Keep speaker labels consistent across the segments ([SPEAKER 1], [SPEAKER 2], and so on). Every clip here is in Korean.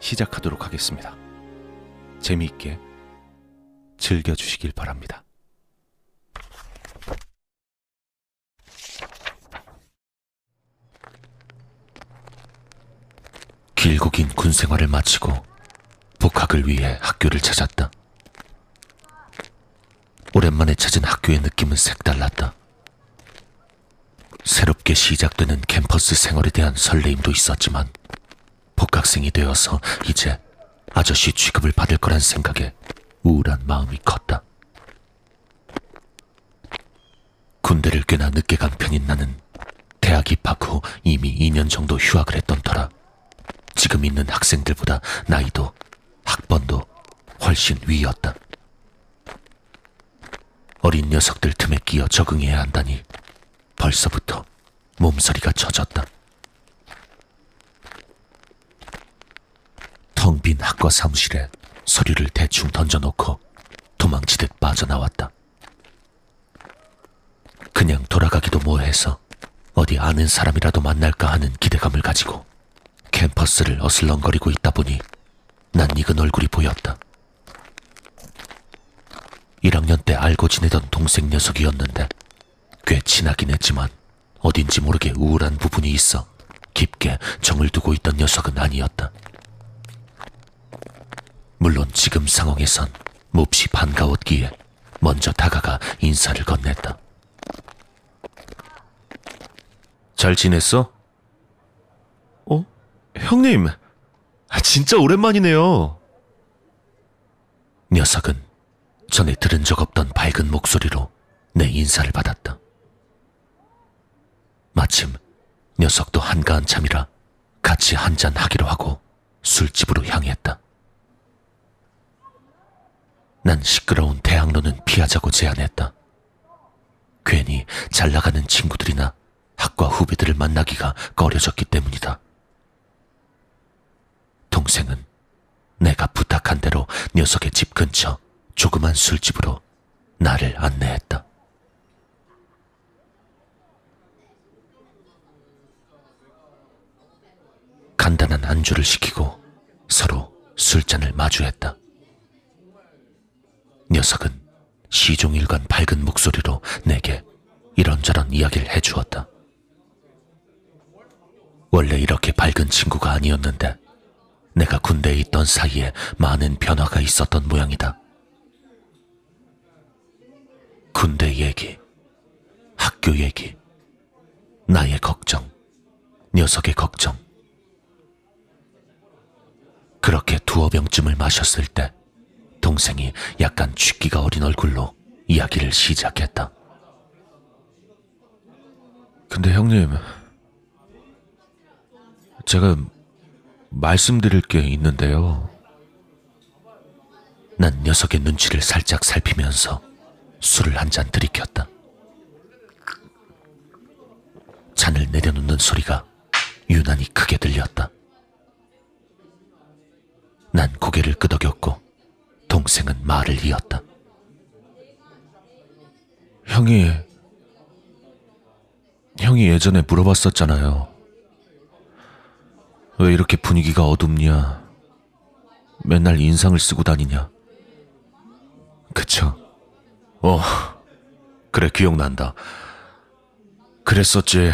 [SPEAKER 1] 시작하도록 하겠습니다. 재미있게 즐겨주시길 바랍니다.
[SPEAKER 2] 길고 긴 군 생활을 마치고 복학을 위해 학교를 찾았다. 오랜만에 찾은 학교의 느낌은 색달랐다. 새롭게 시작되는 캠퍼스 생활에 대한 설레임도 있었지만 복학생이 되어서 이제 아저씨 취급을 받을 거란 생각에 우울한 마음이 컸다. 군대를 꽤나 늦게 간 편인 나는 대학 입학 후 이미 2년 정도 휴학을 했던 터라 지금 있는 학생들보다 나이도 학번도 훨씬 위였다. 어린 녀석들 틈에 끼어 적응해야 한다니 벌써부터 몸서리가 젖었다. 학과 사무실에 서류를 대충 던져놓고 도망치듯 빠져나왔다. 그냥 돌아가기도 뭐해서 어디 아는 사람이라도 만날까 하는 기대감을 가지고 캠퍼스를 어슬렁거리고 있다 보니 낯익은 얼굴이 보였다. 1학년 때 알고 지내던 동생 녀석이었는데 꽤 친하긴 했지만 어딘지 모르게 우울한 부분이 있어 깊게 정을 두고 있던 녀석은 아니었다. 물론 지금 상황에선 몹시 반가웠기에 먼저 다가가 인사를 건넸다.
[SPEAKER 1] 잘 지냈어? 어? 형님, 아, 진짜 오랜만이네요.
[SPEAKER 2] 녀석은 전에 들은 적 없던 밝은 목소리로 내 인사를 받았다. 마침 녀석도 한가한 참이라 같이 한잔 하기로 하고 술집으로 향했다. 난 시끄러운 대학로는 피하자고 제안했다. 괜히 잘 나가는 친구들이나 학과 후배들을 만나기가 꺼려졌기 때문이다. 동생은 내가 부탁한 대로 녀석의 집 근처 조그만 술집으로 나를 안내했다. 간단한 안주를 시키고 서로 술잔을 마주했다. 녀석은 시종일관 밝은 목소리로 내게 이런저런 이야기를 해주었다. 원래 이렇게 밝은 친구가 아니었는데 내가 군대에 있던 사이에 많은 변화가 있었던 모양이다. 군대 얘기, 학교 얘기, 나의 걱정, 녀석의 걱정. 그렇게 두어 병쯤을 마셨을 때 동생이 약간 취기가 어린 얼굴로 이야기를 시작했다.
[SPEAKER 1] 근데 형님, 제가 말씀드릴 게 있는데요.
[SPEAKER 2] 난 녀석의 눈치를 살짝 살피면서 술을 한 잔 들이켰다. 잔을 내려놓는 소리가 유난히 크게 들렸다. 난 고개를 끄덕였고 동생은 말을 이었다.
[SPEAKER 1] 형이, 형이 예전에 물어봤었잖아요. 왜 이렇게 분위기가 어둡냐? 맨날 인상을 쓰고 다니냐? 그쵸? 어, 그래, 기억난다. 그랬었지.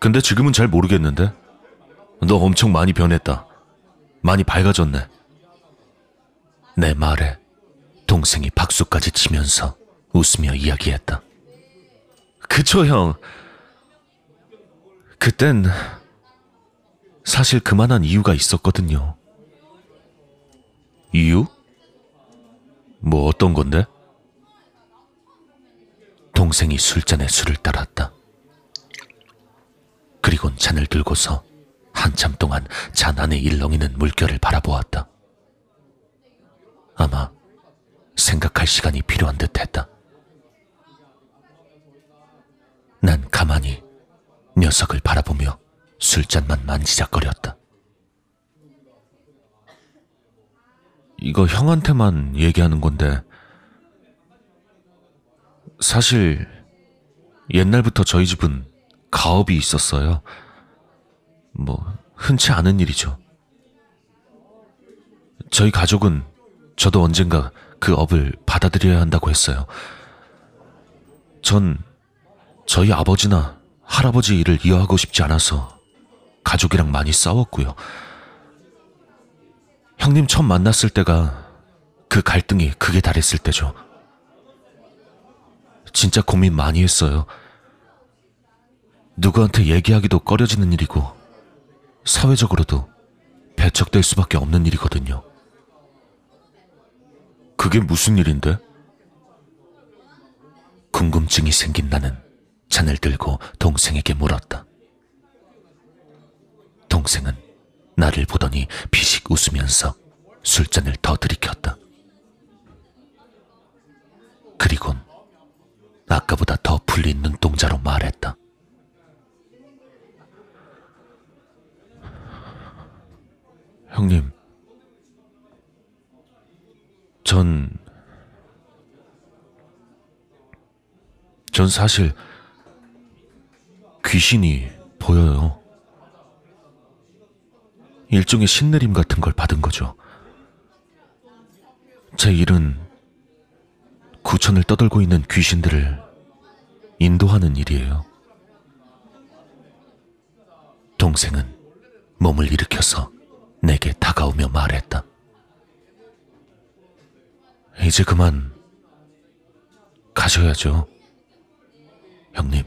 [SPEAKER 1] 근데 지금은 잘 모르겠는데? 너 엄청 많이 변했다. 많이 밝아졌네.
[SPEAKER 2] 내 말에 동생이 박수까지 치면서 웃으며 이야기했다.
[SPEAKER 1] 그쵸, 형. 그땐 사실 그만한 이유가 있었거든요. 이유? 뭐 어떤 건데?
[SPEAKER 2] 동생이 술잔에 술을 따랐다. 그리곤 잔을 들고서 한참 동안 잔 안에 일렁이는 물결을 바라보았다. 아마 생각할 시간이 필요한 듯 했다. 난 가만히 녀석을 바라보며 술잔만 만지작거렸다.
[SPEAKER 1] 이거 형한테만 얘기하는 건데, 사실 옛날부터 저희 집은 가업이 있었어요. 뭐, 흔치 않은 일이죠. 저희 가족은 저도 언젠가 그 업을 받아들여야 한다고 했어요. 전 저희 아버지나 할아버지 일을 이어하고 싶지 않아서 가족이랑 많이 싸웠고요. 형님 처음 만났을 때가 그 갈등이 극에 달했을 때죠. 진짜 고민 많이 했어요. 누구한테 얘기하기도 꺼려지는 일이고, 사회적으로도 배척될 수밖에 없는 일이거든요. 그게 무슨 일인데?
[SPEAKER 2] 궁금증이 생긴 나는 잔을 들고 동생에게 물었다. 동생은 나를 보더니 비식 웃으면서 술잔을 더 들이켰다. 그리곤 아까보다 더 풀린 눈동자로 말했다.
[SPEAKER 1] 형님, 전, 전 사실 귀신이 보여요. 일종의 신내림 같은 걸 받은 거죠. 제 일은 구천을 떠돌고 있는 귀신들을 인도하는 일이에요.
[SPEAKER 2] 동생은 몸을 일으켜서 내게 다가오며 말했다.
[SPEAKER 1] 이제 그만 가셔야죠.
[SPEAKER 2] 형님,